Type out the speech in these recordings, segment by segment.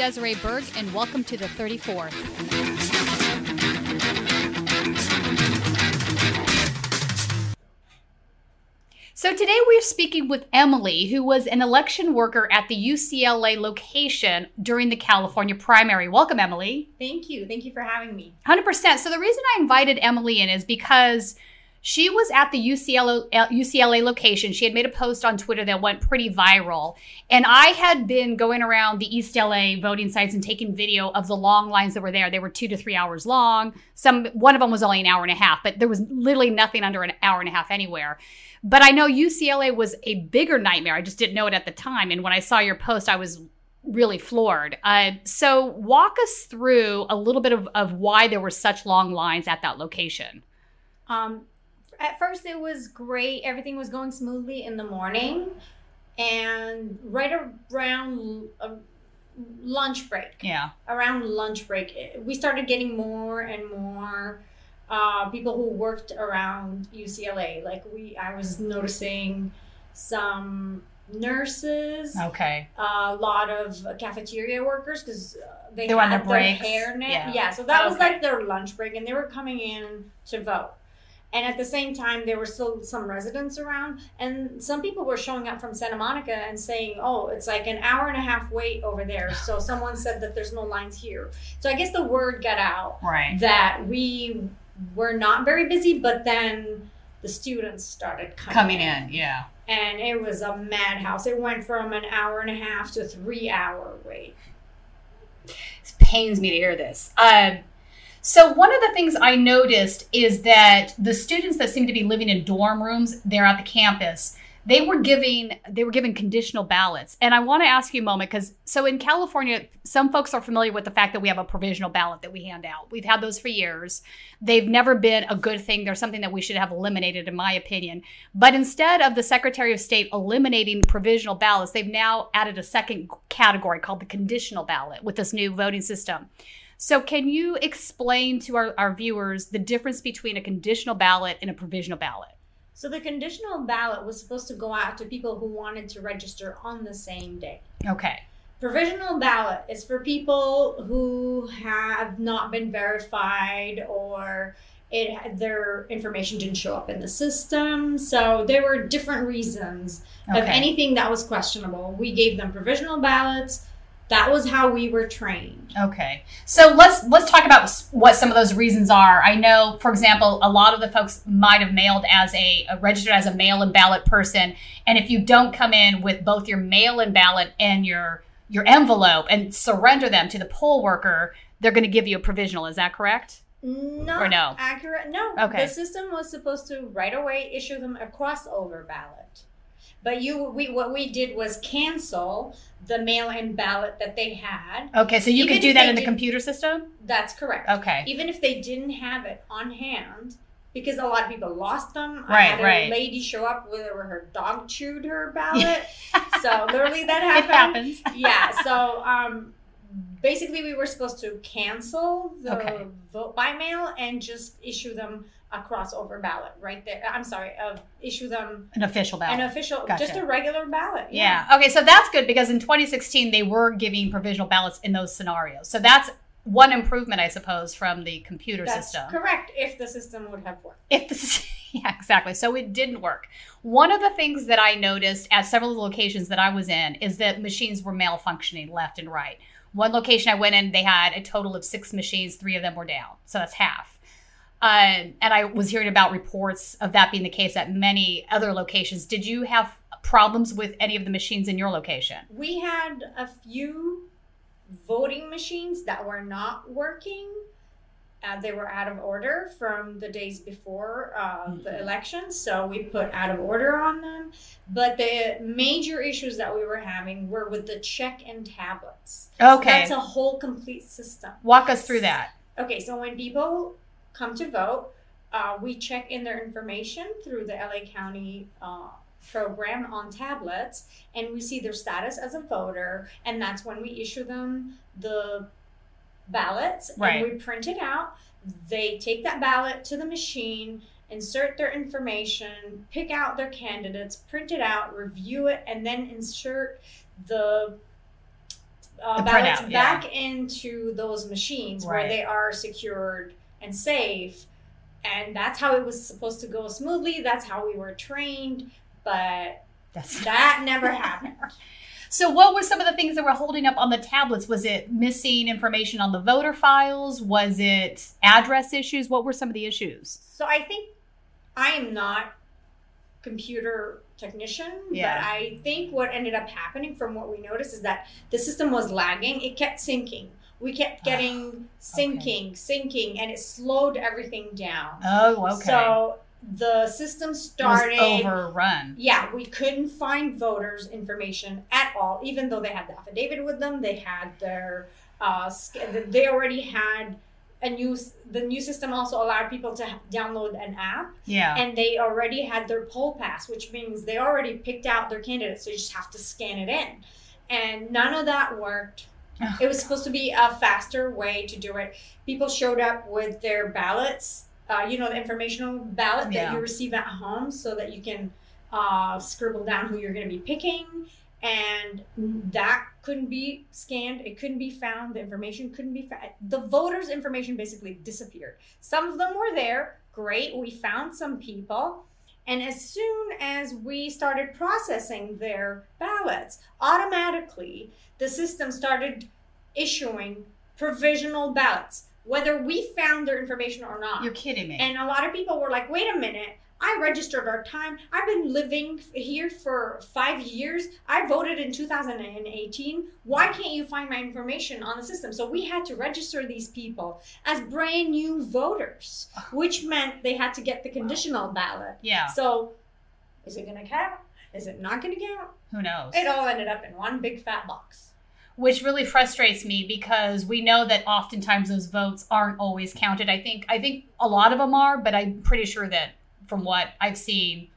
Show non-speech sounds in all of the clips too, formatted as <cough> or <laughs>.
Desiree Berg, and welcome to the 34th. So today we're speaking with Emily, who was an election worker at the UCLA location during the California primary. Welcome, Emily. Thank you. Thank you for having me. 100%. So the reason I invited Emily in is because she was at the UCLA, UCLA location. She had made a post on Twitter that went pretty viral. And I had been going around the East LA voting sites and taking video of the long lines that were there. They were two to three hours long. Some one of them was only an hour and a half, but there was literally nothing under an hour and a half anywhere. But I know UCLA was a bigger nightmare. I just didn't know it at the time. And when I saw your post, I was really floored. Uh, so, walk us through a little bit of, of why there were such long lines at that location. Um, at first, it was great. Everything was going smoothly in the morning. And right around uh, lunch break, Yeah. around lunch break, we started getting more and more uh, people who worked around UCLA. Like we, I was noticing some nurses, Okay. a lot of cafeteria workers because uh, they, They had their their hairnet. Yeah. Yeah. so that was like their lunch break, and they were coming in to vote. And at the same time, there were still some residents around, and some people were showing up from Santa Monica and saying, "Oh, it's like an hour and a half wait over there." <sighs> So someone said that there's no lines here. So I guess the word got out Right. that we were not very busy, but then the students started coming, Coming in. Yeah. and it was a madhouse. It went from an hour and a half to three hour wait. It pains me to hear this. Um, so one of the things I noticed is that the students that seem to be living in dorm rooms there at the campus, they were giving they were given conditional ballots. And I want to ask you a moment because so in California, some folks are familiar with the fact that we have a provisional ballot that we hand out. We've had those for years. They've never been a good thing. They're something that we should have eliminated, in my opinion. But instead of the Secretary of State eliminating provisional ballots, they've now added a second category called the conditional ballot with this new voting system. So, can you explain to our, our viewers the difference between a conditional ballot and a provisional ballot? So the conditional ballot was supposed to go out to people who wanted to register on the same day. Okay. Provisional ballot is for people who have not been verified or it their information didn't show up in the system. So there were different reasons of anything that was questionable. We gave them provisional ballots. That was how we were trained. Okay. So let's let's talk about what some of those reasons are. I know, for example, a lot of the folks might have mailed as a, a registered as a mail-in ballot person, and if you don't come in with both your mail-in ballot and your your envelope and surrender them to the poll worker, they're going to give you a provisional. Is that correct? Not Or no? accurate. No. Okay. The system was supposed to right away issue them a crossover ballot. But you we what we did was cancel the mail-in ballot that they had. Okay, so you Even could do if that they in the did- computer system. That's correct. Okay. Even if they didn't have it on hand, because a lot of people lost them. I Right, had a right. lady show up with her, her dog chewed her ballot. <laughs> so literally that It happened. happens. <laughs> yeah. So um, basically, we were supposed to cancel the Okay. vote by mail and just issue them a crossover ballot right there. I'm sorry, uh, issue them An official ballot. an official, Gotcha. just a regular ballot. Yeah. Okay. So that's good because in 2016 they were giving provisional ballots in those scenarios. So that's one improvement, I suppose, from the computer That's system. correct. If the system would have worked. If this, <laughs> yeah, exactly. So it didn't work. One of the things that I noticed at several of the locations that I was in is that machines were malfunctioning left and right. One location I went in, they had a total of six machines. Three of them were down, so that's half. Uh, and I was hearing about reports of that being the case at many other locations. Did you have problems with any of the machines in your location? We had a few voting machines that were not working. Uh, they were out of order from the days before uh, the election, so we put out of order on them. But the major issues that we were having were with the check-in tablets. So Okay. that's a whole complete system. Walk us through that. Okay, so when people come to vote, uh, we check in their information through the LA County uh, program on tablets, and we see their status as a voter, and that's when we issue them the ballots, Right. and we print it out. They take that ballot to the machine, insert their information, pick out their candidates, print it out, review it, and then insert the uh, ballots printout, yeah. back into those machines where they are secured and safe. And that's how it was supposed to go smoothly. That's how we were trained. But That's <laughs> that never happened. So, what were some of the things that were holding up on the tablets? Was it missing information on the voter files? Was it address issues? What were some of the issues? So I think I am not computer technician, Yeah. but I think what ended up happening from what we noticed is that the system was lagging. It kept syncing. We kept getting syncing, sinking, and it slowed everything down. Oh, okay. So the system it was started overrun. yeah, we couldn't find voters' information at all, even though they had the affidavit with them. They had their, uh, they already had a new. The new system also allowed people to download an app, Yeah. and they already had their poll pass, which means they already picked out their candidates. So you just have to scan it in, and none of that worked. Oh, It was supposed to be a faster way to do it. People showed up with their ballots, uh, you know, the informational ballot that you receive at home so that you can uh, scribble down who you're going to be picking. And that couldn't be scanned. It couldn't be found. The information couldn't be found. The voters' information basically disappeared. Some of them were there. Great. We found some people. And as soon as we started processing their ballots, automatically the system started issuing provisional ballots, whether we found their information or not. You're kidding me. And a lot of people were like, wait a minute. I registered our time. I've been living here for five years. I voted in 2018. Why can't you find my information on the system? So we had to register these people as brand new voters, which meant they had to get the conditional ballot. yeah. So is it going to count? Is it not going to count? Who knows? It all ended up in one big fat box. which really frustrates me because we know that oftentimes those votes aren't always counted. I think I think a lot of them are, but I'm pretty sure that from what I've seen,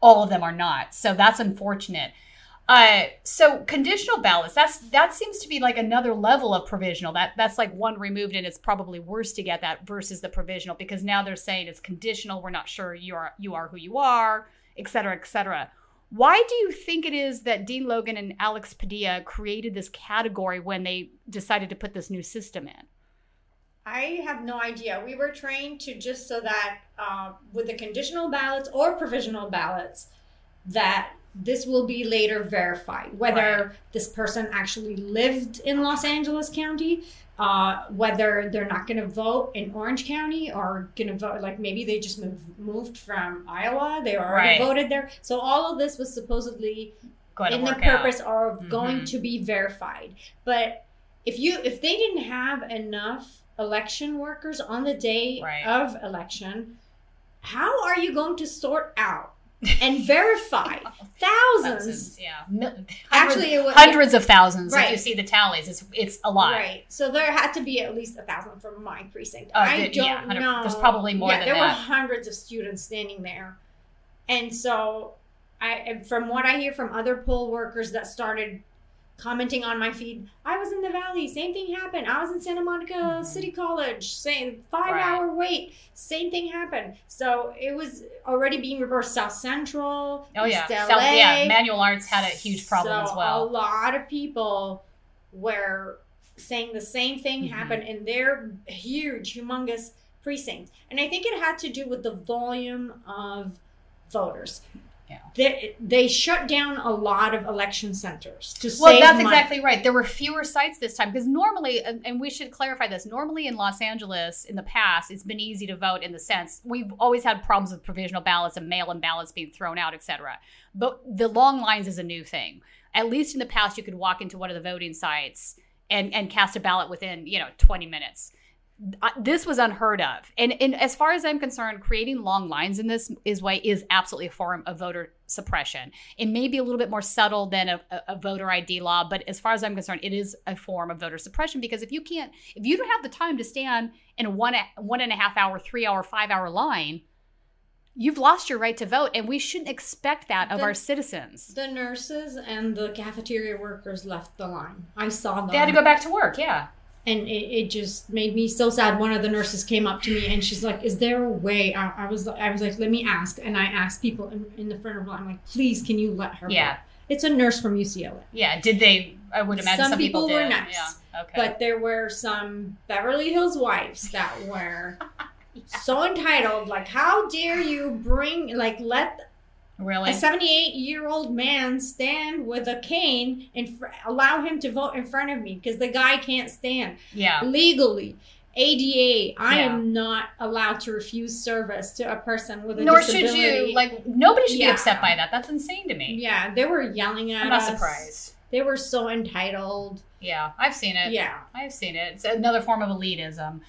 all of them are not. So that's unfortunate. Uh, so conditional ballots that's that seems to be like another level of provisional. That that's like one removed, and it's probably worse to get that versus the provisional because now they're saying it's conditional. We're not sure you are you are who you are, et cetera, et cetera. Why do you think it is that Dean Logan and Alex Padilla created this category when they decided to put this new system in? I have no idea. We were trained to just so that uh, with the conditional ballots or provisional ballots, that this will be later verified whether this person actually lived in Los Angeles County, uh, whether they're not going to vote in Orange County or going to vote like maybe they just moved moved from Iowa, they already Right. voted there. So all of this was supposedly Going in the work out. purpose of going Mhm. to be verified. But if you if they didn't have enough election workers on the day Right. of election, how are you going to sort out and verify <laughs> thousands? Thousands, yeah. Mil- Actually, it was hundreds of thousands. If you see the tallies, it's it's a lot. Right. So there had to be at least a thousand from my precinct. Oh, I don't yeah, know. there's probably more yeah, than there were hundreds of students standing there, and so I, from what I hear from other poll workers that started commenting on my feed, I was in the valley. Same thing happened. I was in Santa Monica Mhm. City College. Same five Right. hour wait. Same thing happened. So it was already being reversed. South Central. Oh yeah, East South, yeah. Manual arts had a huge problem So as well. A lot of people were saying the same thing Mhm. happened in their huge, humongous precinct. And I think it had to do with the volume of voters. Yeah. They, they shut down a lot of election centers to Well, save that's money. exactly right. There were fewer sites this time because normally, and, we should clarify this. Normally in Los Angeles, in the past, it's been easy to vote in the sense we've always had problems with provisional ballots and mail-in ballots being thrown out, etc. But the long lines is a new thing. At least in the past, you could walk into one of the voting sites and and cast a ballot within you know 20 minutes. This was unheard of, and and as far as I'm concerned, creating long lines in this is way is absolutely a form of voter suppression. It may be a little bit more subtle than a, a, a voter ID law, but as far as I'm concerned, it is a form of voter suppression because if you can't, if you don't have the time to stand in a one one and a half hour, three hour, five hour line, you've lost your right to vote, and we shouldn't expect that of The- our citizens. The nurses and the cafeteria workers left the line. I saw them. They had to go back to work. Yeah. And it, it just made me so sad. One of the nurses came up to me and she's like, "Is there a way?" I, I was I was like, "Let me ask." And I asked people in, in the front of the line, like, "Please, can you let her?" Yeah. vote?" It's a nurse from UCLA. Yeah. Did they? I would imagine some, Some people did. were nice. Yeah. Okay. But there were some Beverly Hills wives that were <laughs> so entitled. Like, how dare you bring, like, let really? a 78 year old man stand with a cane and fr- allow him to vote in front of me because the guy can't stand yeah. legally. ADA, I Yeah. am not allowed to refuse service to a person with a Nor should you. Like nobody should be upset by that. That's insane to me. yeah, they were yelling at I'm not us. surprised. They were so entitled. Yeah, I've seen it. Yeah. I've seen it. It's another form of elitism.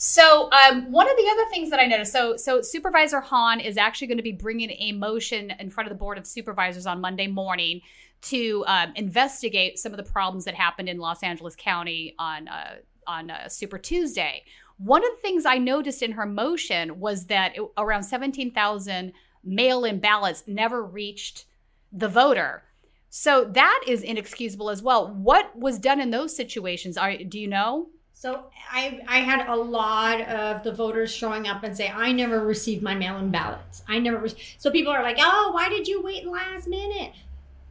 So, um, one of the other things that I noticed, so so Supervisor Hahn is actually going to be bringing a motion in front of the Board of Supervisors on Monday morning to um, investigate some of the problems that happened in Los Angeles County on uh, on uh, Super Tuesday. One of the things I noticed in her motion was that it, around seventeen thousand mail-in ballots never reached the voter. So that is inexcusable as well. What was done in those situations? Are do you know? So I I had a lot of the voters showing up and say I never received my mail-in ballots. I never. Re-. So people are like, oh, why did you wait last minute?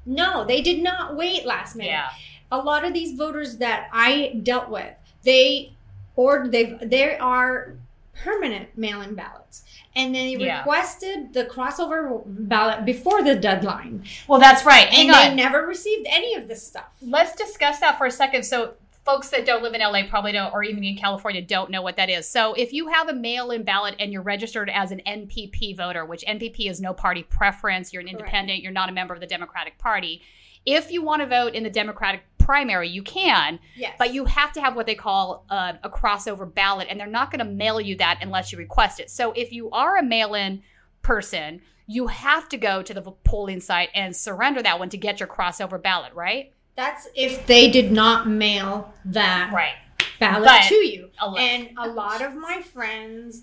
No, they did not wait last minute. Yeah. A lot of these voters that I dealt with, they or they they are permanent mail-in ballots, and they Yeah. requested the crossover ballot before the deadline, Well, that's right. Hang and they never received any of this stuff. Let's discuss that for a second. So, folks that don't live in LA probably don't, or even in California, don't know what that is. So, if you have a mail in ballot and you're registered as an NPP voter, which NPP is no party preference, you're an Correct. independent, you're not a member of the Democratic Party. If you want to vote in the Democratic primary, you can, Yes, but you have to have what they call uh, a crossover ballot, and they're not going to mail you that unless you request it. So, if you are a mail in person, you have to go to the polling site and surrender that one to get your crossover ballot, right? That's if they did not mail that Right. ballot But- to you. A. And a lot of my friends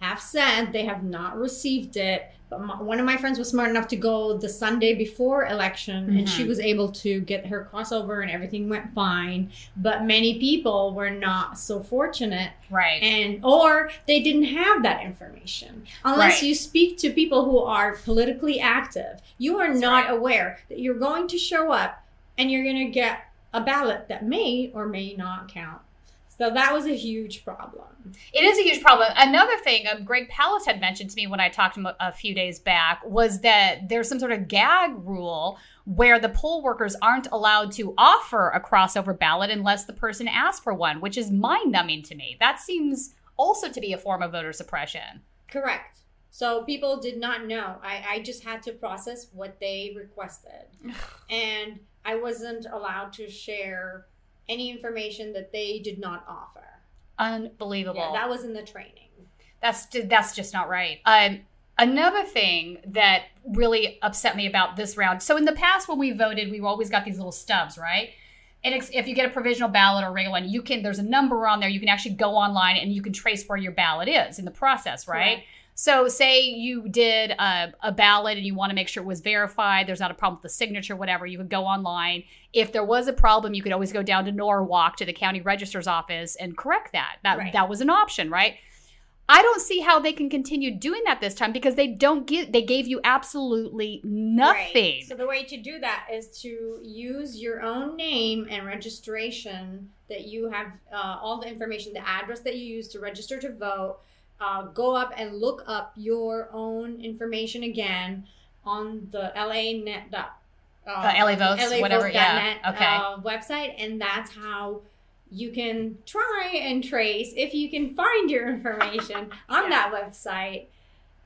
have said they have not received it. But my, one of my friends was smart enough to go the Sunday before election, and she Mhm. was able to get her crossover, and everything went fine. But many people were not so fortunate, Right. and or they didn't have that information. Unless Right. you speak to people who are politically active, you are That's not right. aware that you're going to show up and you're going to get a ballot that may or may not count. So that was a huge problem. It is a huge problem. Another thing um, Greg Palast had mentioned to me when I talked to him a, a few days back was that there's some sort of gag rule where the poll workers aren't allowed to offer a crossover ballot unless the person asks for one, which is mind numbing to me. That seems also to be a form of voter suppression. Correct. So people did not know. I, I just had to process what they requested. <sighs> and I wasn't allowed to share any information that they did not offer. Unbelievable. Yeah, that was in the training. That's that's just not right. Um, another thing that really upset me about this round. So in the past, when we voted, we always got these little stubs, right? And if you get a provisional ballot or regular one, you can. There's a number on there. You can actually go online and you can trace where your ballot is in the process, right? Correct. So, say you did a, a ballot and you want to make sure it was verified, there's not a problem with the signature, whatever, you could go online. If there was a problem, you could always go down to Norwalk to the county registrar's office and correct that. That, Right. that was an option, right? I don't see how they can continue doing that this time because they don't give, they gave you absolutely nothing. Right. So the way to do that is to use your own name and registration that you have uh, all the information, the address that you use to register to vote. Uh, go up and look up your own information again on the LA net. dot- Uh, Uh, LA Votes, whatever, yeah, LAvote.net, okay. Uh, website, and that's how you can try and trace if you can find your information on Yeah. that website.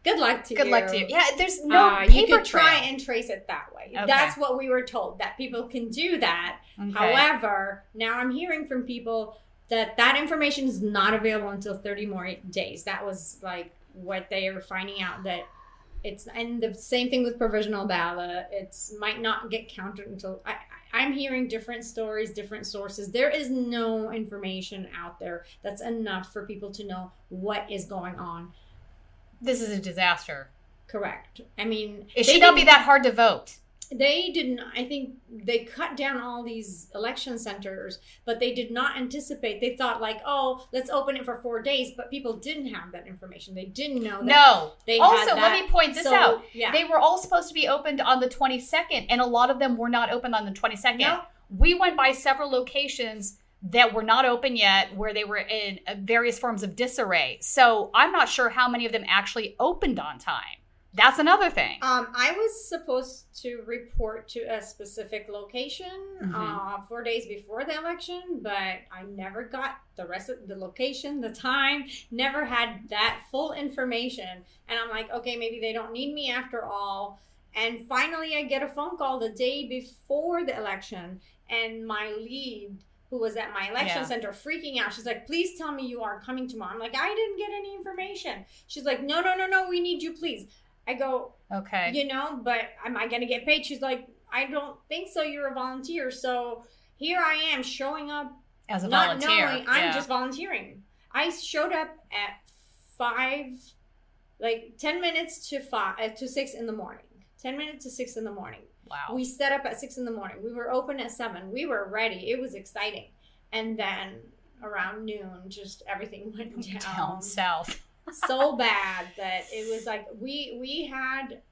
Good luck to Good you. Good luck to you. Yeah, there's no Uh, paper you could try and trace it that way. Okay. That's what we were told that people can do that. Okay. However, now I'm hearing from people that that information is not available until 30 more days. That was like what they are finding out that it's and the same thing with provisional ballot. It's might not get counted until I, I'm hearing different stories, different sources. There is no information out there that's enough for people to know what is going on. this is a disaster. Correct. I mean, It should not be that hard to vote. They didn't i think they cut down all these election centers but they did not anticipate they thought like oh let's open it for four days but people didn't have that information they didn't know that No. they Also, let me point this So, out. yeah They were all supposed to be opened on the 22nd, and a lot of them were not opened on the 22nd. No. We went by several locations that were not open yet, where they were in uh, various forms of disarray. So I'm not sure how many of them actually opened on time. That's another thing. Um, I was supposed to report to a specific location Mhm. uh, four days before the election, but I never got the rest of the location, the time, never had that full information. And I'm like, okay, maybe they don't need me after all. And finally, I get a phone call the day before the election, and my lead, who was at my election Yeah. center, freaking out. She's like, please tell me you are coming tomorrow. I'm like, I didn't get any information. She's like, no, no, no, no, we need you, please. I go, Okay. you know, but am I going to get paid? She's like, I don't think so. You're a volunteer. So here I am showing up, As a not volunteer. knowing I'm yeah. just volunteering. I showed up at five, like 10 minutes to five, uh, to six in the morning. 10 minutes to six in the morning. wow. We set up at six in the morning. We were open at seven. We were ready. It was exciting. And then around noon, just everything <laughs> went down down south. So bad that it was like we we had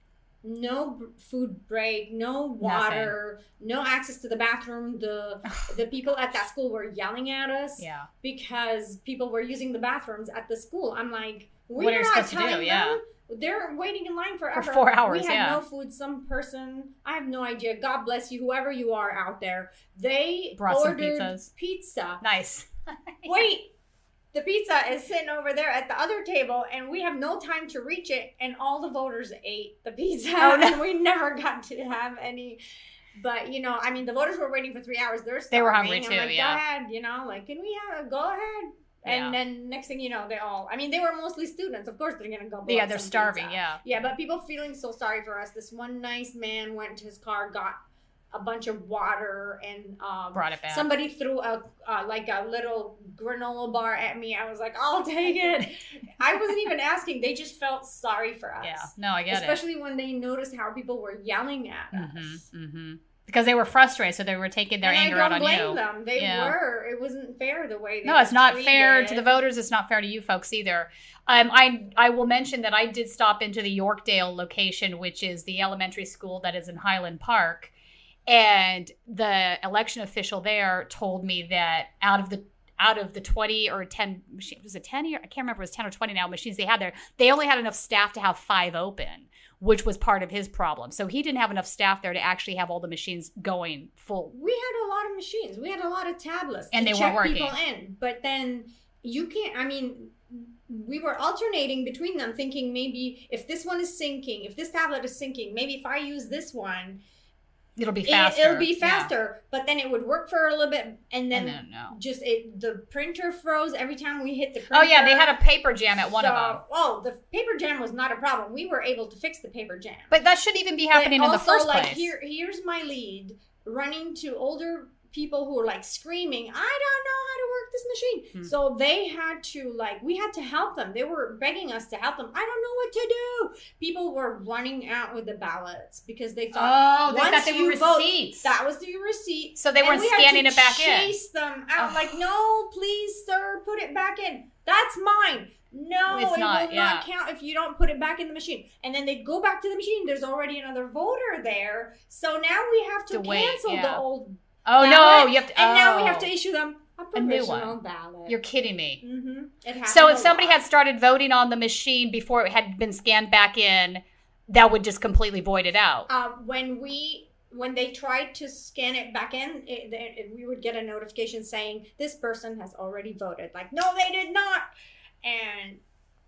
no food break, no water, no access to the bathroom. The the people at that school were yelling at us Yeah. because people were using the bathrooms at the school. I'm like, we're What are you not supposed to do? telling Yeah. them. They're waiting in line forever. four hours, We had yeah. no food. Some person, I have no idea. God bless you, whoever you are out there. They Brought some ordered pizza Nice. wait <laughs> the pizza is sitting over there at the other table and we have no time to reach it and all the voters ate the pizza Oh, no. <laughs> and we never got to have any but you know i mean the voters were waiting for three hours they're They were hungry too, like, yeah. go ahead you know like can we have go ahead and Yeah. then next thing you know they all i mean they were mostly students of course they're gonna go Yeah, they're starving. Yeah. yeah, but people feeling so sorry for us. This one nice man went to his car, got a bunch of water, and um, Brought it back. somebody threw a uh, like a little granola bar at me. I was like, I'll take it. I wasn't even asking. They just felt sorry for us. yeah. No, I get it. Especially when they noticed how people were yelling at hmm us. hmm Because they were frustrated, so they were taking their and anger I don't out on blame you. them. They Yeah. were. It wasn't fair the way they No, it's not fair to the voters. It's not fair to you folks either. Um, I I will mention that I did stop into the Yorkdale location, which is the elementary school that is in Highland Park, and the election official there told me that out of the out of the 20 or 10 machine- was it 10 or I can't remember if it was 10 or 20 now machines they had there they only had enough staff to have five open which was part of his problem so he didn't have enough staff there to actually have all the machines going full we had a lot of machines. We had a lot of tablets, And they check weren't people working. in. But then you can't. I mean, we were alternating between them, thinking maybe if this one is syncing, if this tablet is syncing, maybe if I use this one, it'll be faster. it, will be Yeah. faster. But then it would work for a little bit, and then and then no just it the printer froze every time we hit the printer. oh yeah they had a paper jam at one of So- them Oh, the paper jam was not a problem. We were able to fix the paper jam. But that shouldn't even be happening But in the also, first like, place. Here, here's my lead running to older people who were like screaming, "I don't know how to work this machine." Hmm. So they had to like, we had to help them. They were begging us to help them. I don't know what to do. People were running out with the ballots because they thought oh, they thought they were vote, receipts. that was the receipt. so they weren't we scanning it back in. Chase them out like, no, please, sir, put it back in. That's mine. No, It's it not, will yeah. not count if you don't put it back in the machine. And then they go back to the machine. There's already another voter there, so now we have to, To wait, cancel yeah. the old. Oh no, you have to. And now we oh. have to issue them a A new provisional one. ballot. You're kidding me. mm-hmm. It So if somebody lot. had started voting on the machine before it had been scanned back in, that would just completely void it out. um, when we when they tried to scan it back in, it, it, we would get a notification saying this person has already voted. Like, no, they did not. And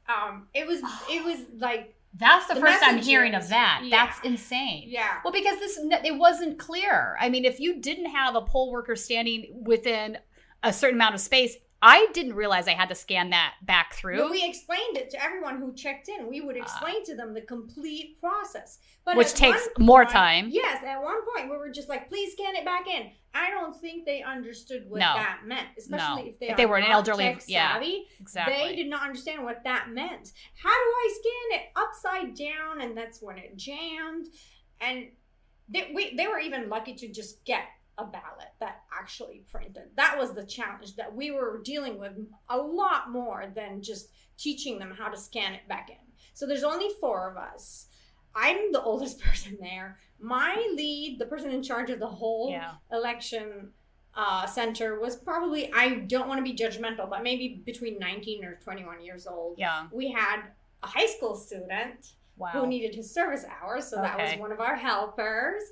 um, it was it was like, That's the, the first I'm hearing of that. yeah. That's insane. yeah, Well, because this it wasn't clear. I mean, if you didn't have a poll worker standing within a certain amount of space, I didn't realize I had to scan that back through. But we explained it to everyone who checked in. We would ah. explain to them the complete process. But Which takes one more time. Yes, at one point we were just like, please scan it back in. I don't think they understood what No. that meant, especially No. if they, If they were an elderly- tech yeah, savvy. exactly. They did not understand what that meant. How do I scan it upside down? And that's when it jammed. And they, we, they were even lucky to just get a ballot that actually printed. That was the challenge that we were dealing with a lot more than just teaching them how to scan it back in. So there's only four of us. I'm the oldest <laughs> person there. My lead, the person in charge of the whole Yeah. election uh, center, was probably, I don't want to be judgmental, but maybe between 19 or 21 years old. Yeah. We had a high school student Wow. who needed his service hours. So that was one of our helpers,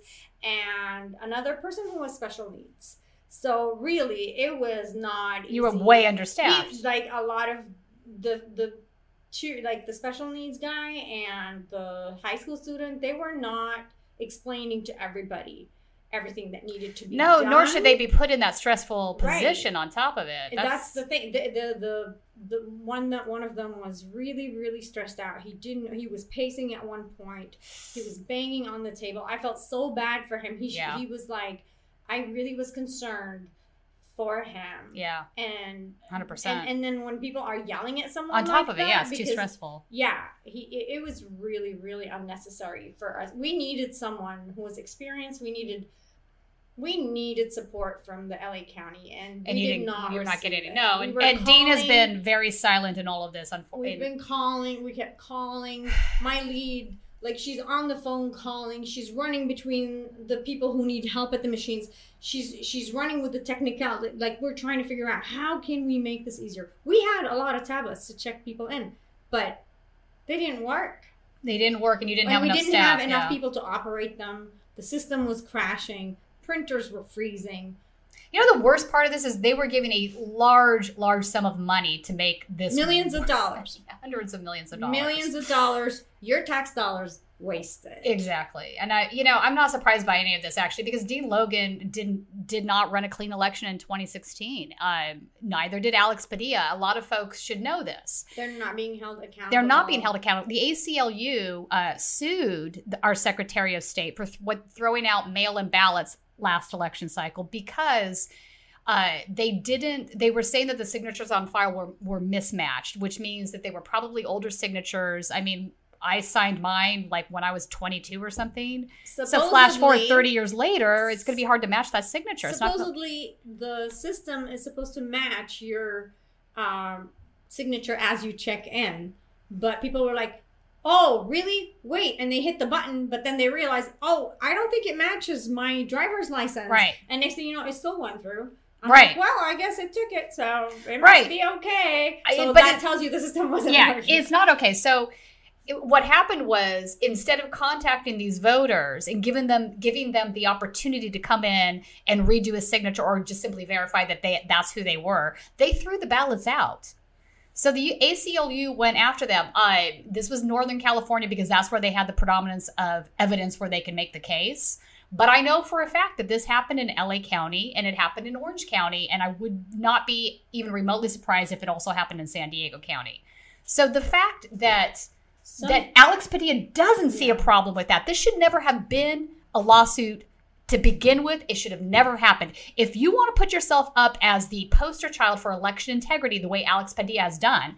and another person who was special needs. So really, it was not. you were way understaffed. Like a lot of the the two like the special needs guy and the high school student, they were not explaining to everybody everything that needed to be No, nor should they be put in that stressful Right. position on top of it. That's, the thing. The, the the the one that one of them was really really stressed out. He didn't. He was pacing at one point. He was banging on the table. I felt so bad for him. He Yeah. he was like, I really was concerned for him. yeah, And hundred and, percent. and then when people are yelling at someone On top like of it, that, yeah, it's too stressful. Yeah, he it, it was really really unnecessary for us. We needed someone who was experienced. We needed we needed support from the LA County, and, And we you did not. you're not getting it. it. No, We and, and Dean has been very silent in all of this. Unfortunately, we've been calling. We kept calling. <sighs> My lead, like she's on the phone calling. She's running between the people who need help at the machines. She's she's running with the technical. Like we're trying to figure out how can we make this easier. We had a lot of tablets to check people in, but they didn't work. they didn't work, and you didn't have we enough didn't staff. have enough yeah. people to operate them. The system was crashing. Printers were freezing. You know, the worst part of this is they were giving a large, large sum of money to make this Millions of dollars. <laughs> hundreds of millions of dollars, Millions of dollars. Your tax dollars wasted. Exactly. And I you know, I'm not surprised by any of this actually because Dean Logan didn't did not run a clean election in 2016. Um, neither did Alex Padilla. A lot of folks should know this. They're not being held accountable. They're not being held accountable. The ACLU uh, sued our Secretary of State for th- what, throwing out mail-in ballots last election cycle because uh, they didn't. They were saying that the signatures on file were were mismatched, which means that they were probably older signatures. I mean. I signed mine like when I was 22 or something. So flash forward 30 years later, it's going to be hard to match that signature. Supposedly, the system is supposed to match your um, signature as you check in, but people were like, "Oh, really? Wait!" And they hit the button, but then they realize, "Oh, I don't think it matches my driver's license." right. And next thing you know, it still went through. I'm Right. like, well, I guess it took it, so it Right. must be okay. I- So but that it- tells you the system wasn't yeah, working. it's not okay. So it, what happened was instead of contacting these voters and giving them giving them the opportunity to come in and redo a signature or just simply verify that they that's who they were, they threw the ballots out. So the ACLU went after them. Uh, this was Northern California because that's where they had the predominance of evidence where they can make the case. But I know for a fact that this happened in LA County and it happened in Orange County, and I would not be even remotely surprised if it also happened in San Diego County. So the fact that Some- that Alex Padilla doesn't see a problem with that, this should never have been a lawsuit to begin with. It should have never happened. If you want to put yourself up as the poster child for election integrity, the way Alex Padilla has done,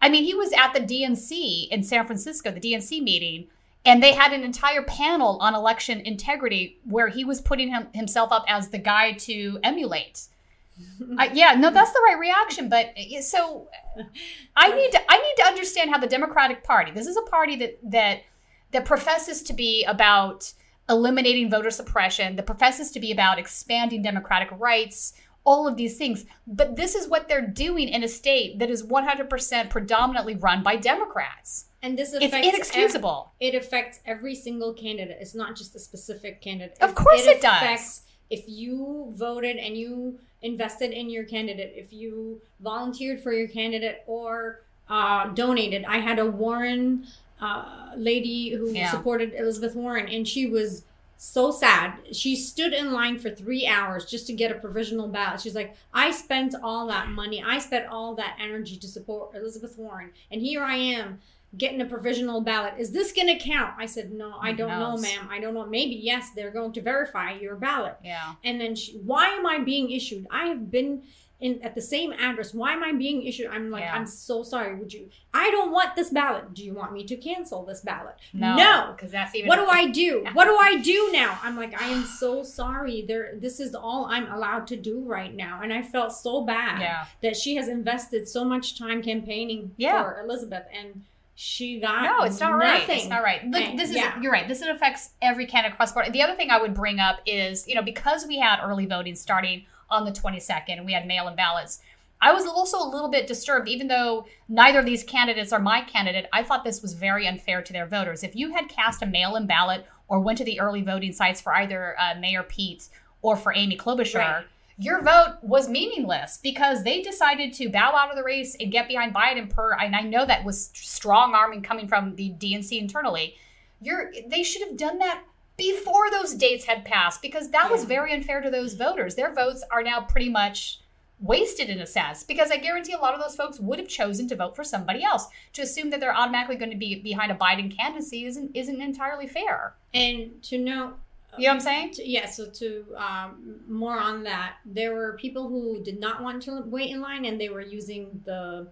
I mean, he was at the DNC in San Francisco, the DNC meeting, and they had an entire panel on election integrity where he was putting him, himself up as the guy to emulate. <laughs> I, yeah, no, that's the right reaction. But uh, so I need to I need to understand how the Democratic Party. This is a party that that that professes to be about eliminating voter suppression, that professes to be about expanding democratic rights, all of these things. But this is what they're doing in a state that is 100% predominantly run by Democrats. and this is It's affects inexcusable. it affects every single candidate. It's not just a specific candidate. Of course it does. affects If you voted and you invested in your candidate, if you volunteered for your candidate or uh, donated, I had a Warren uh, lady who Yeah. supported Elizabeth Warren, and she was so sad. She stood in line for three hours just to get a provisional ballot. She's like, I spent all that money, I spent all that energy to support Elizabeth Warren, and here I am getting a provisional ballot. Is this going to count? I said, No, I don't know, ma'am. I don't know. Maybe, yes, they're going to verify your ballot. Yeah. And then she, why am I being issued? I have been in at the same address. Why am I being issued? I'm like, Yeah. I'm so sorry. Would you? I don't want this ballot. Do you want me to cancel this ballot? No, because that's even. What do I do? What do I do now? I'm like, I am so sorry. There, this is all I'm allowed to do right now, and I felt so bad Yeah. that she has invested so much time campaigning Yeah. for Elizabeth, and she got No, it's not right. It's not right. Look, this is yeah. you're right. This affects every candidate across the board. The other thing I would bring up is, you know, because we had early voting starting on the 22nd and we had mail-in ballots, I was also a little bit disturbed, even though neither of these candidates are my candidate. I thought this was very unfair to their voters. If you had cast a mail-in ballot or went to the early voting sites for either uh, Mayor Pete or for Amy Klobuchar, Right. your vote was meaningless because they decided to bow out of the race and get behind Biden per and I know that was strong arming coming from the DNC internally. You're they should have done that before those dates had passed because that was very unfair to those voters. Their votes are now pretty much wasted in a sense because I guarantee a lot of those folks would have chosen to vote for somebody else. To assume that they're automatically going to be behind a Biden candidacy isn't isn't entirely fair. And to know, You know what I'm saying? to, yeah. So to um, more on that, there were people who did not want to wait in line, and they were using the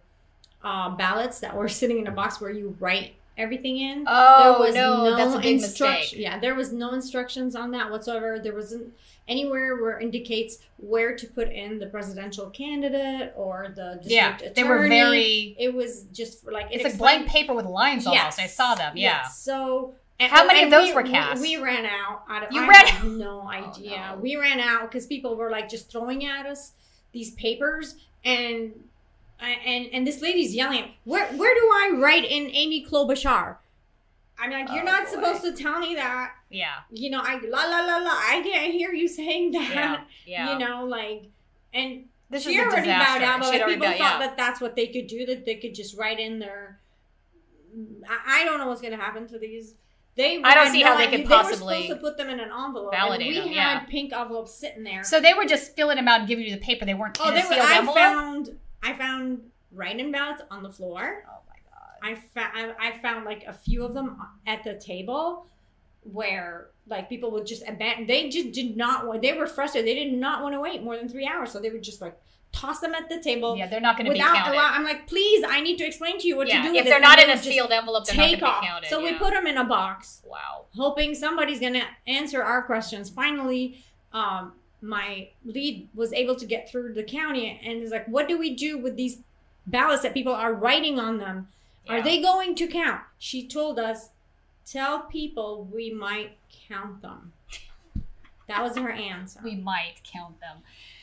uh, ballots that were <laughs> sitting in a box where you write everything in. Oh no, that's a big mistake. Yeah, there was no instructions on that whatsoever. There wasn't anywhere where it indicates where to put in the presidential candidate or the district Yeah, attorney. they were very. It was just for, like it It's like blank paper with lines almost. I saw them. Yeah. yes. So. and- How many of those we- were cast? We, we ran out. I, You I ran- have no <laughs> oh, idea. no. We ran out because people were like just throwing at us these papers and and and this lady's yelling, "Where where do I write in Amy Klobuchar?" I'm like, "You're Oh, not boy. supposed to tell me that." Yeah. You know, I la la la la. I can't hear you saying that. Yeah. <laughs> Yeah. You know, like and this she is already bowed out, but like, people bowed- thought yeah. that that's what they could do. That they could just write in their. I, I don't know what's going to happen to these. They I don't see how they could They were possibly supposed to put them in an envelope. validate and we them, had yeah. pink envelopes sitting there. So they were just filling them out and giving you the paper. They weren't oh, they were, I envelope. found I found write-in ballots on the floor. oh my god. I found I found like a few of them at the table where like people would just abandon. They just did not want. They were frustrated. They did not want to wait more than three hours, so they would just like toss them at the table Yeah, they're not going to be without counted. allow. I'm like, please, I need to explain to you what yeah, to do. If this," they're not in a sealed envelope, they're not take going to off. be counted. So we put them in a box, wow. hoping somebody's gonna answer our questions. Finally, um, my lead was able to get through the county and is like, "What do we do with these ballots that people are writing on them? Are they going to count?" She told us, "Tell people we might count them." That was her answer. We might count them.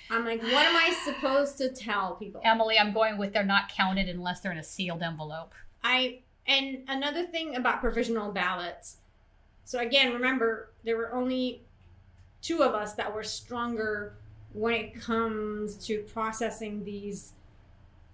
I'm like, "What am I supposed to tell people?" Emily, I'm going with they're not counted unless they're in a sealed envelope. I and another thing about provisional ballots. So again, remember there were only two of us that were stronger when it comes to processing these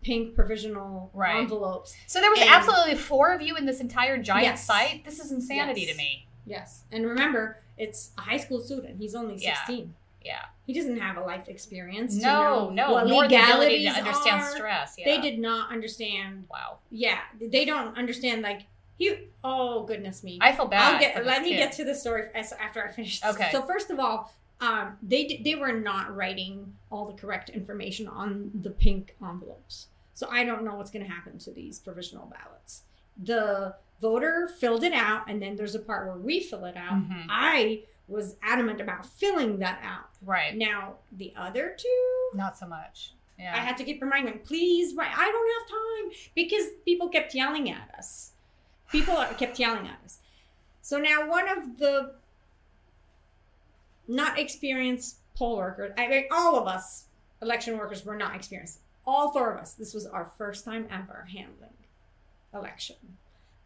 pink provisional Right. envelopes. So there was And- absolutely four of you in this entire giant Yes. site. This is insanity Yes. to me. Yes. And remember, it's a high school student. He's only 16. Yeah. He doesn't have a life experience. to No, no, what nor the ability legalities to understand are. stress. Yeah. They did not understand. Wow. Yeah, they don't understand. Like he. Oh goodness me. I feel bad. I'll get. Let me kid. get to the story after I finish. This. Okay. So first of all, um, they they were not writing all the correct information on the pink envelopes. So I don't know what's going to happen to these provisional ballots. The voter filled it out, and then there's a part where we fill it out. Mhm. I was adamant about filling that out. Right. Now the other two, Not so much. Yeah. I had to keep reminding them, please, write. I don't have time because people kept yelling at us. People are- kept yelling at us. So now one of the not experienced poll workers, I mean, all of us election workers were not experienced. All four of us. This was our first time ever handling election.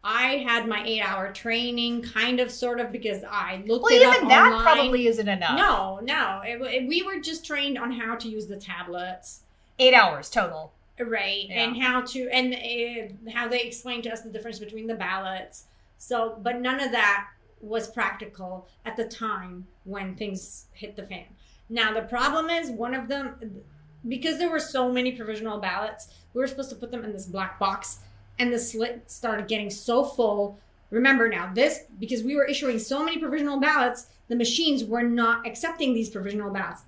I had my eight hour training, kind of, sort of, because I looked well, it up online. even that probably isn't enough. No, no. It, it- we were just trained on how to use the tablets, Eight hours total. Right? Yeah. And how to and uh, how they explained to us the difference between the ballots. So, but none of that was practical at the time when things hit the fan. Now the problem is one of them because there were so many provisional ballots, we were supposed to put them in this black box, and the slit started getting so full. Remember now, this because we were issuing so many provisional ballots, the machines were not accepting these provisional ballots.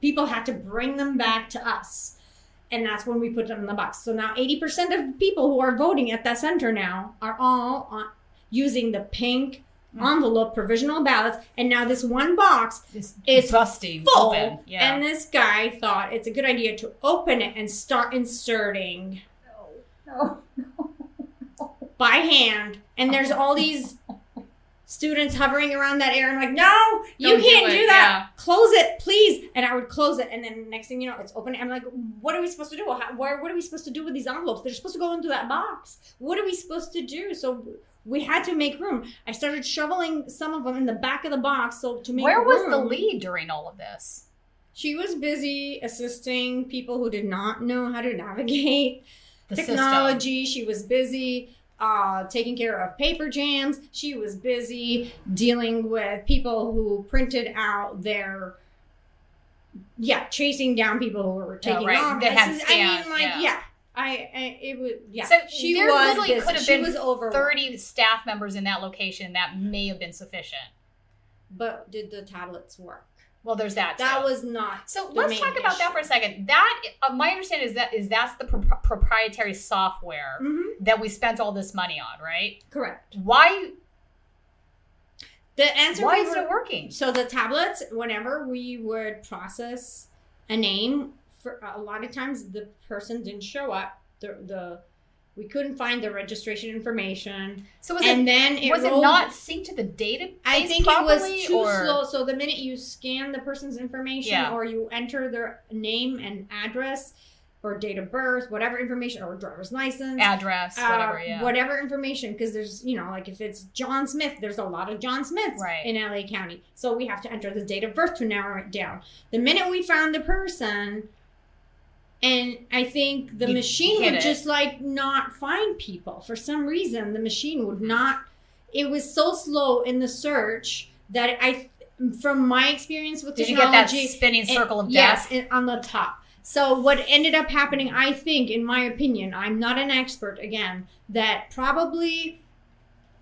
People had to bring them back to us. And that's when we put them in the box. So now 80% of people who are voting at that center now are all on, using the pink mm. envelope provisional ballots, and now this one box It's, It's busting full. open. Yeah. And this guy thought it's a good idea to open it and start inserting no, <laughs> by hand. And there's all these students hovering around that area. I'm like, no, you Don't do can't it, do, that. Close it, please. And I would close it. And then next thing you know, it's open. I'm like, what are we supposed to do? How, where, what are we supposed to do with these envelopes? They're supposed to go into that box. What are we supposed to do? So we had to make room. I started shoveling some of them in the back of the box. So to make Where was the lead during all of this? She was busy assisting people who did not know how to navigate The system. technology. She was busy uh, taking care of paper jams. She was busy dealing with people who printed out their, yeah, chasing down people who were taking Oh, right. off. That had is- I mean, like, yeah. yeah. I, I it was yeah. So she there was literally busy. could have she been was over. 30 staff members in that location. That may have been sufficient. But did the tablets work? Well, there's that. That too. was not. So let's talk about that for a second. That uh, my understanding is that is that's the pro- proprietary software Mhm, that we spent all this money on, right? correct. Why The answer. why we is it working? So the tablets, whenever we would process a name, for a lot of times the person didn't show up. The the we couldn't find the registration information, So was and it then it was it rolled- not synced to the database I think properly, it was too or slow. So the minute you scan the person's information, Yeah. or you enter their name and address, or date of birth, whatever information, or driver's license, address, uh, whatever, yeah. whatever information, because there's, you know, like if it's John Smith, there's a lot of John Smiths Right. in LA County. So we have to enter the date of birth to narrow it down. The minute we found the person, and I think the You machine would it. just like not find people. For some reason, the machine would not, it was so slow in the search that I, from my experience with Did you get that technology, spinning it- circle of yes, death? it- on the top. So what ended up happening, I think, in my opinion, I'm not an expert again, that probably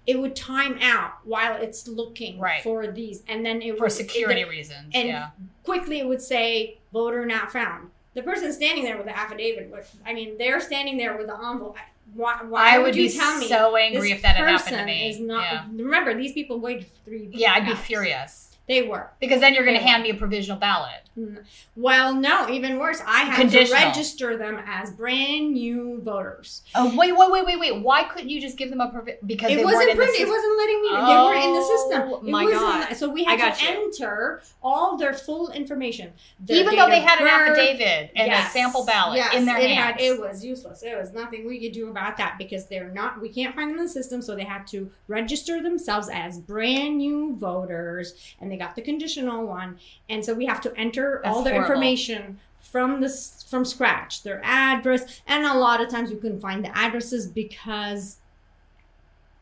it would time out while it's looking Right. for these, and then it for would security it- reasons. and yeah. quickly it would say voter not found. The person standing there with the affidavit, would, I mean, they're standing there with the envelope. Why, why I would, would you be tell me so angry if that had happened to me. Is not, yeah. Remember, these people waited three. yeah, I'd be furious They were. because then you're going to hand me a provisional ballot. Mm. Well, no, even worse. I had to register them as brand new voters. Oh wait, wait, wait, wait, wait! Why couldn't you just give them a provi- because It wasn't weren't in the printed. It wasn't letting me. they weren't in the oh system. Oh, It my God. so we had to you. enter all their full information. their Even though they had an birth. affidavit and Yes. a sample ballot Yes, in their it hands. Had, it was useless. It was nothing we could do about that because they're not. We can't find them in the system, so they had to register themselves as brand new voters, and they got the conditional one, and so we have to enter That's all their horrible. information from this from scratch, their address, and a lot of times we couldn't find the addresses because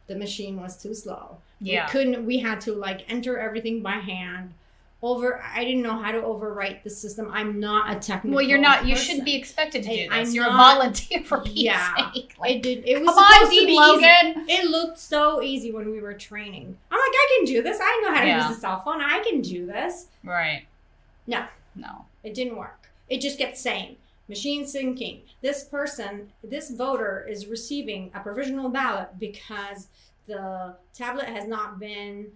the machine was too slow. yeah. We couldn't. We had to like enter everything by hand. Over, I didn't know how to overwrite the system. I'm not a technical. Well, you're not. You person. shouldn't be expected to do I- this. I'm you're not- a volunteer for Pete's Yeah. <laughs> sake. Like, It did. It was come on, supposed to be Logan. easy. It looked so easy when we were training. I'm like, I can do this. I know how to Yeah. use the cell phone. I can do this. Right. No. No. It didn't work. It just kept saying, machine syncing. This person, this voter is receiving a provisional ballot because the tablet has not been,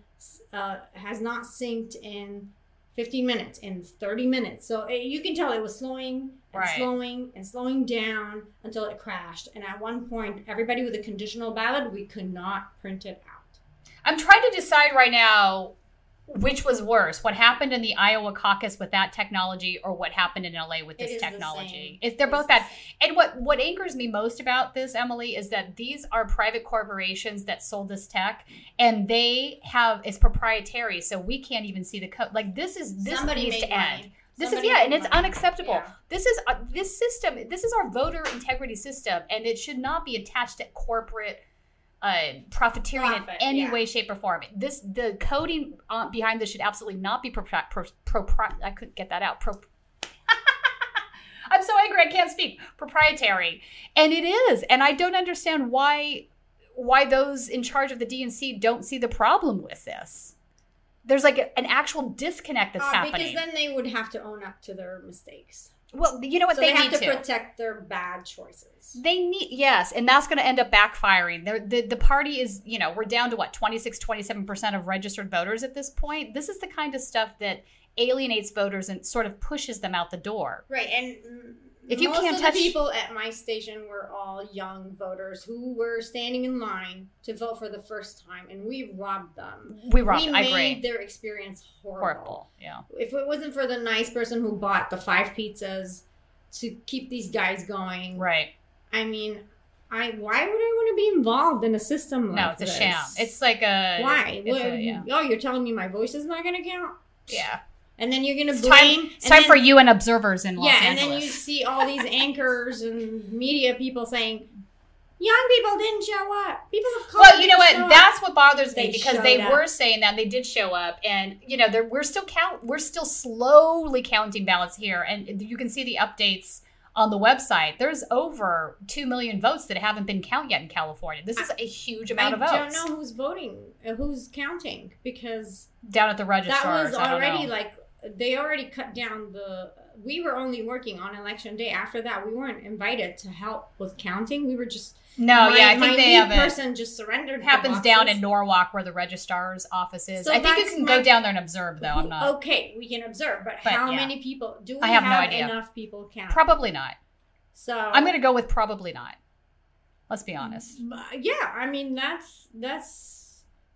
uh, has not synced in 15 minutes, in 30 minutes. So it, you can tell it was slowing and Right. slowing and slowing down until it crashed. And at one point, everybody with a conditional ballot, we could not print it out. I'm trying to decide right now which was worse what happened in the iowa caucus with that technology or what happened in la with It this is the technology same. They're It's both the bad and what what angers me most about this emily is that these are private corporations that sold this tech and they have it's proprietary so we can't even see the code like this is this Somebody needs to end money. this Somebody is yeah and it's money. unacceptable Yeah. this is uh, this system this is our voter integrity system and it should not be attached to corporate uh, profiteering Profit, in any yeah. way shape or form. This the coding uh, behind this should absolutely not be propri- pro, pro, pro, i couldn't get that out. Pro, <laughs> i'm so angry i can't speak. Proprietary. And it is and i don't understand why why those in charge of the dnc don't see the problem with this. There's like a- an actual disconnect that's Uh, happening. Because then they would have to own up to their mistakes. Well, you know what so they, they, have need to, to. protect their bad choices. They need yes, and that's going to end up backfiring. They're, the the party is, you know, we're down to what 26 27% of registered voters at this point. This is the kind of stuff that alienates voters and sort of pushes them out the door. Right, and If you most can't of touch- the people at my station were all young voters who were standing in line to vote for the first time, and we robbed them. We robbed. we I made their experience horrible. Horrible. Yeah. If it wasn't for the nice person who bought the five pizzas to keep these guys going, Right. I mean, I why would I want to be involved in a system like No, it's a this? sham. It's like a why? What- a, yeah. Oh, you're telling me my voice is not going to count? Yeah. And then you're going to It's blame. time. It's time then- for UN observers in Los yeah, and then you see all these anchors and media people saying, "Young people didn't show up. People of color." Well, you know what? up." That's what bothers me They because they up. were saying that they did show up, and you know, they're, we're still count. We're still slowly counting ballots here, and you can see the updates on the website. There's over two million votes that haven't been counted yet in California. This is a huge amount I of votes I don't know who's voting, uh, who's counting, because down at the that was already like they already cut down the. We were only working on election day. After that, we weren't invited to help with counting. We were just no, my, yeah, I think they have person just surrendered. Happens down in Norwalk where the registrar's office is. So I think you can my- go down there and observe, though. I'm not. Okay, we can observe, but, But, how yeah. many people do we I have no idea. enough people count? Probably not. so I'm going to go with probably not. Let's be honest. Yeah, I mean that's that's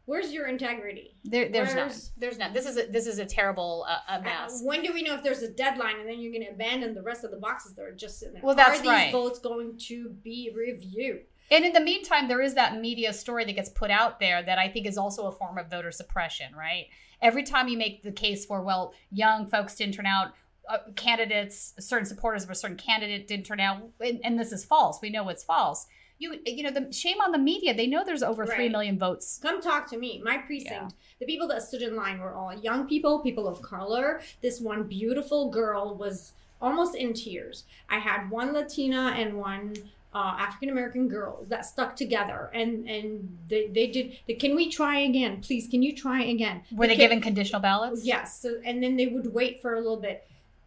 where's your integrity? There, there's none. There's none. This is a, this is a terrible uh, a Uh, mess. when do we know if there's a deadline and then you're going to abandon the rest of the boxes that are just sitting there? Well, that's are these right. votes going to be reviewed? And in the meantime, there is that media story that gets put out there that I think is also a form of voter suppression, right? Every time you make the case for, well, young folks didn't turn out, uh, candidates, certain supporters of a certain candidate didn't turn out, and, and this is false. We know it's false. You, you know, the shame on the media. They know there's over three Right. million votes. Come talk to me. My precinct, the people that stood in line were all young people, people of color. This one beautiful girl was almost in tears. I had one Latina and one uh, African American girls that stuck together, and and they, they did. The, can we try again, please? Can you try again? Were they Can- given conditional ballots? Yes. So, and then they would wait for a little bit.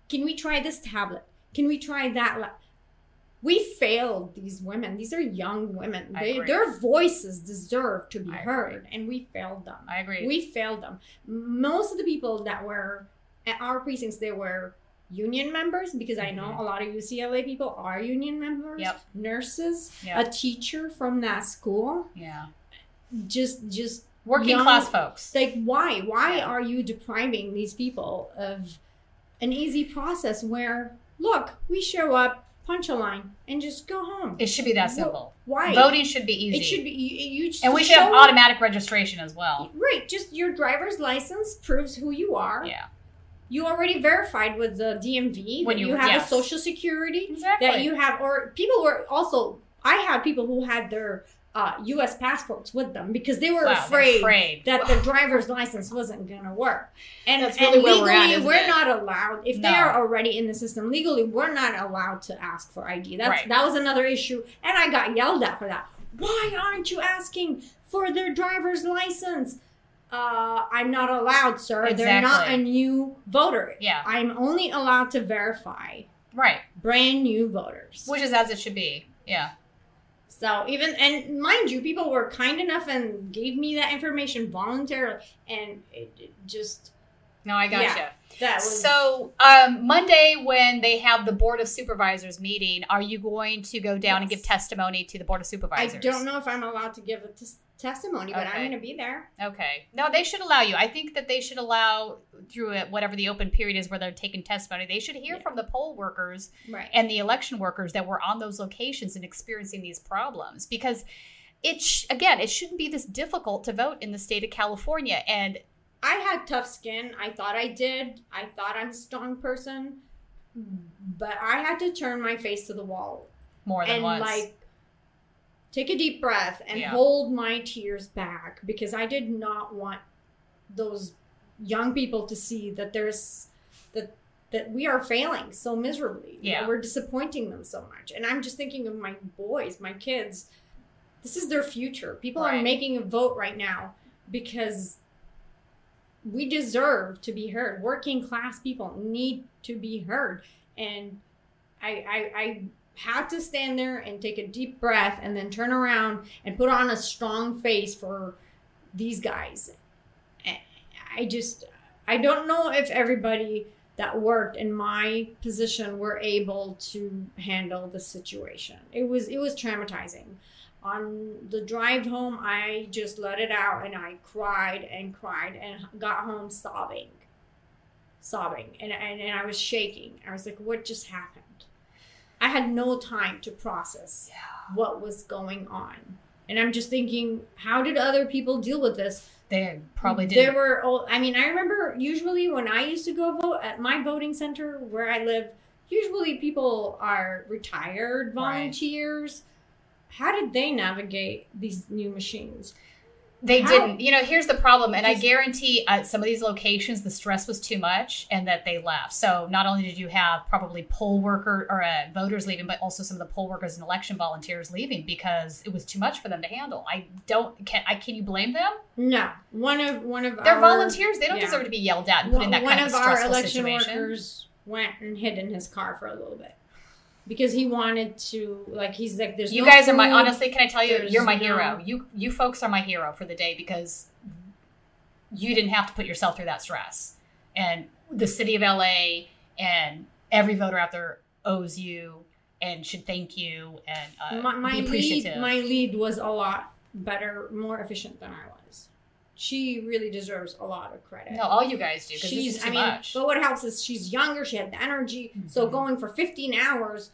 Can we try this tablet? Can we try that? la- We failed these women. These are young women. They, their voices deserve to be I heard, and we failed them. I agree. We failed them. Most of the people that were at our precincts, they were union members because I know Mhm. a lot of UCLA people are union members. Yep. Nurses, Yeah. a teacher from that school. yeah. Just, just Working young- class folks. like why why Yeah. are you depriving these people of an easy process where look we show up punch a line and just go home It should be that simple. why Voting should be easy. it should be you, you just and we should have automatic registration as well. right just your driver's license proves who you are Yeah. you already verified with the dmv When that you- you, have yes. a social security Exactly. that you have or people were also i had people who had their uh, us passports with them because they were Wow, afraid afraid. that the driver's license wasn't going to work. And, That's and really where legally, we're at, isn't not allowed. If they are already in the system legally, we're not allowed to ask for ID. That's Right. that was another issue, and I got yelled at for that. Why aren't you asking for their driver's license? Uh, I'm not allowed, sir. They're not a new voter. Yeah. I'm only allowed to verify Right. brand new voters. Which is as it should be. Yeah. So even and mind you, people were kind enough and gave me that information voluntarily, and it, it just No, I gotcha. Yeah. that was So um, Monday, when they have the board of supervisors meeting, are you going to go down and give testimony to the board of supervisors? I don't know if I'm allowed to give a tes- testimony, but Okay. I'm going to be there. Okay. No, they should allow you. I think that they should allow through it, whatever the open period is where they're taking testimony. They should hear Yeah. from the poll workers Right. and the election workers that were on those locations and experiencing these problems because it sh- again it shouldn't be this difficult to vote in the state of california and I had tough skin. I thought I did. I thought I'm a strong person, but I had to turn my face to the wall more than and once like take a deep breath and Yeah. hold my tears back because I did not want those young people to see that there's that that we are failing so miserably. Yeah. We're disappointing them so much. And I'm just thinking of my boys, my kids. This is their future. People are making a vote right now because we deserve to be heard. Working class people need to be heard. And I, I, I had to stand there and take a deep breath and then turn around and put on a strong face for these guys. I just, I don't know if everybody that worked in my position were able to handle the situation. It was, it was traumatizing. On the drive home, I just let it out and I cried and cried and got home sobbing, sobbing, and, and, and I was shaking. I was like, what just happened? I had no time to process Yeah. what was going on. And I'm just thinking, how did other people deal with this? They probably didn't. were, oh, I mean, I remember usually when I used to go vote at my voting center where I live, usually people are retired Right. How did they navigate these new machines? They How- didn't. You know, here's the problem, and I guarantee at some of these locations the stress was too much, and that they left. So not only did you have probably poll worker or uh, voters leaving, but also some of the poll workers and election volunteers leaving because it was too much for them to handle. I don't. Can I? Can you blame them? No, one of one of They're our, volunteers. They don't yeah. deserve to be yelled at and put in that one kind of of, our stressful election situation. workers went and hid in his car for a little bit because he wanted to like he's like there's You no guys are my honestly. Can I tell you? You're my no- hero. You you folks are my hero for the day because you didn't have to put yourself through that stress, and the city of LA and every voter out there owes you and should thank you and uh, my, my be lead appreciative. my lead was a lot better more efficient than I was she really deserves a lot of credit no, all you guys do because this is she's I mean much. but what helps is she's younger she had the energy so Mhm. going for 15 hours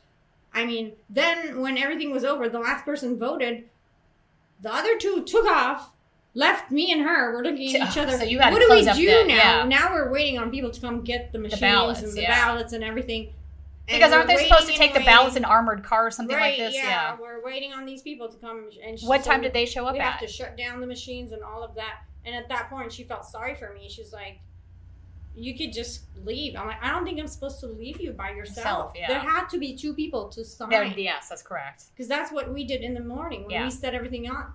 I mean then when everything was over the last person voted the other two took off left me and her we're looking at <laughs> each other so you had to what do close we up do the- now yeah. now we're waiting on people to come get the machines ballots, and the yeah. ballots and everything And because aren't they supposed to take the ballots in armored car or something right, like this? Yeah, we're waiting on these people to come. And What said time did they show up We at? have to shut down the machines and all of that. And at that point, she felt sorry for me. She's like, "You could just leave." I'm like, "I don't think I'm supposed to leave you by yourself. Yourself, yeah. There had to be two people to sign There- yes, that's correct. Because that's what we did in the morning when Yeah. we set everything up.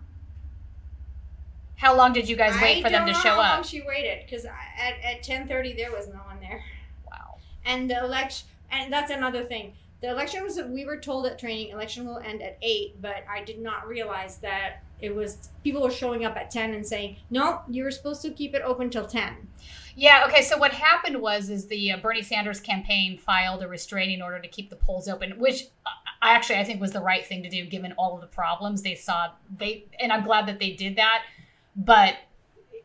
How long did you guys wait I for them to show how long up? she waited because at at 10:30 there was no one there. Wow. And the election, and that's another thing. The election was, we were told at training, election will end at 8, but I did not realize that it was, people were showing up at 10 and saying, no, you were supposed to keep it open till 10. Yeah. Okay. So what happened was, is the uh, Bernie Sanders campaign filed a restraining order to keep the polls open, which uh, I actually I think was the right thing to do given all of the problems they saw. They and I'm glad that they did that, but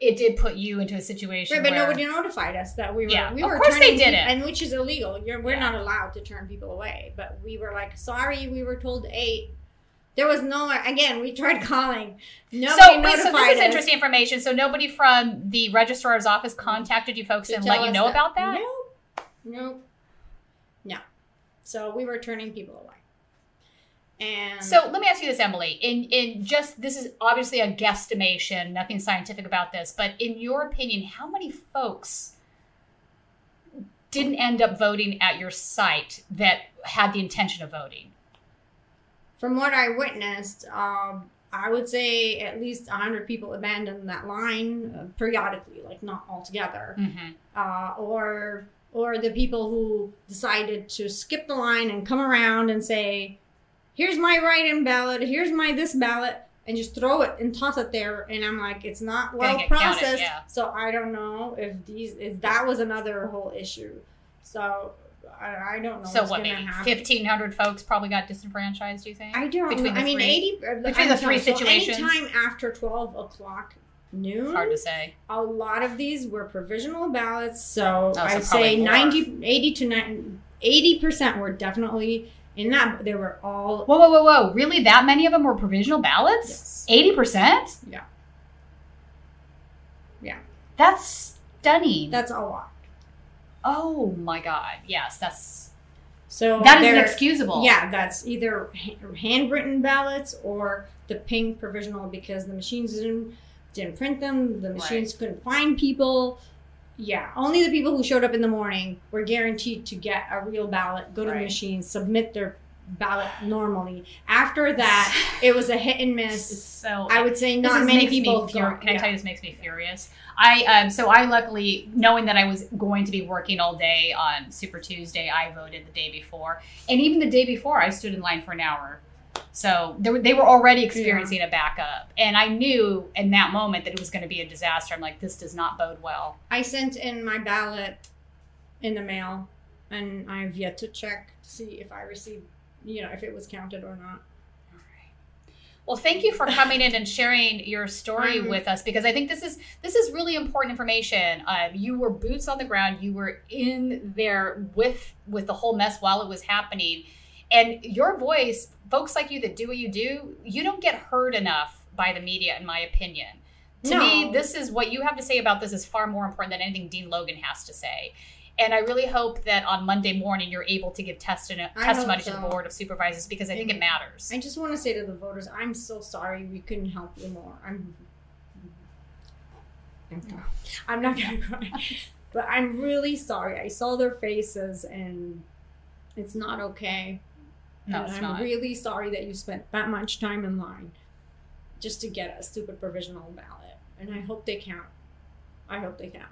it did put you into a situation. Right, but where, nobody notified us that we were, Yeah, we of were course they did peop- it. And which is illegal. You're, we're Yeah. not allowed to turn people away. But we were like, sorry, we were told 8. There was no, again, we tried calling. Nobody So, wait, so this is interesting information. So nobody from the registrar's office contacted you folks to and let you us know about that? Nope. Nope. No. So we were turning people away. And So let me ask you this, Emily. In in just this is obviously a guesstimation, nothing scientific about this, but in your opinion, how many folks didn't end up voting at your site that had the intention of voting? from what I witnessed, um, I would say at least 100 people abandoned that line uh, periodically, like not altogether. Mm-hmm. Uh, or or the people who decided to skip the line and come around and say, here's my write-in ballot, here's my this ballot, and just throw it and toss it there. And I'm like, it's not well get counted, processed. yeah. So I don't know if these if that was another whole issue. So I, I don't know. So what, maybe happen. fifteen hundred folks probably got disenfranchised? Do you think? I don't. between I mean, three- eighty between the three so situations? anytime after twelve o'clock noon, It's hard to say. a lot of these were provisional ballots. So Oh, so I'd say probably more. 90, 80 to 80 percent were definitely in that. there were all Whoa, whoa, whoa, whoa! Really, that many of them were provisional ballots? yes. Eighty percent? Yeah. Yeah. That's stunning. That's a lot. oh my god! Yes, that's So that is inexcusable. Yeah, that's either handwritten ballots or the pink provisional because the machines didn't didn't print them. The machines couldn't find people. Yeah, only the people who showed up in the morning were guaranteed to get a real ballot, go to the Right. machine, submit their ballot normally. After that, it was a hit and miss. So I would say not many people. fur- Can I tell you this makes me furious? I um so I luckily knowing that I was going to be working all day on Super Tuesday, I voted the day before, and even the day before, I stood in line for an hour. So they were, they were already experiencing a backup, and I knew in that moment that it was going to be a disaster. I'm like, this does not bode well. I sent in my ballot in the mail, and I've yet to check to see if I received, you know, if it was counted or not. Well, thank you for coming in and sharing your story Mhm. with us because I think this is this is really important information. Uh, you were boots on the ground. You were in there with with the whole mess while it was happening, and your voice, folks like you that do what you do, you don't get heard enough by the media, in my opinion. To me, this is what you have to say about this is far more important than anything Dean Logan has to say. And I really hope that on Monday morning you're able to give testi- hope testimony to the board of supervisors because I think it matters. I just want to say to the voters, I'm so sorry we couldn't help you more. I'm. I'm, I'm not gonna cry, but I'm really sorry. I saw their faces, and it's not okay. No, and I'm not. really sorry that you spent that much time in line just to get a stupid provisional ballot. And I hope they count. I hope they count.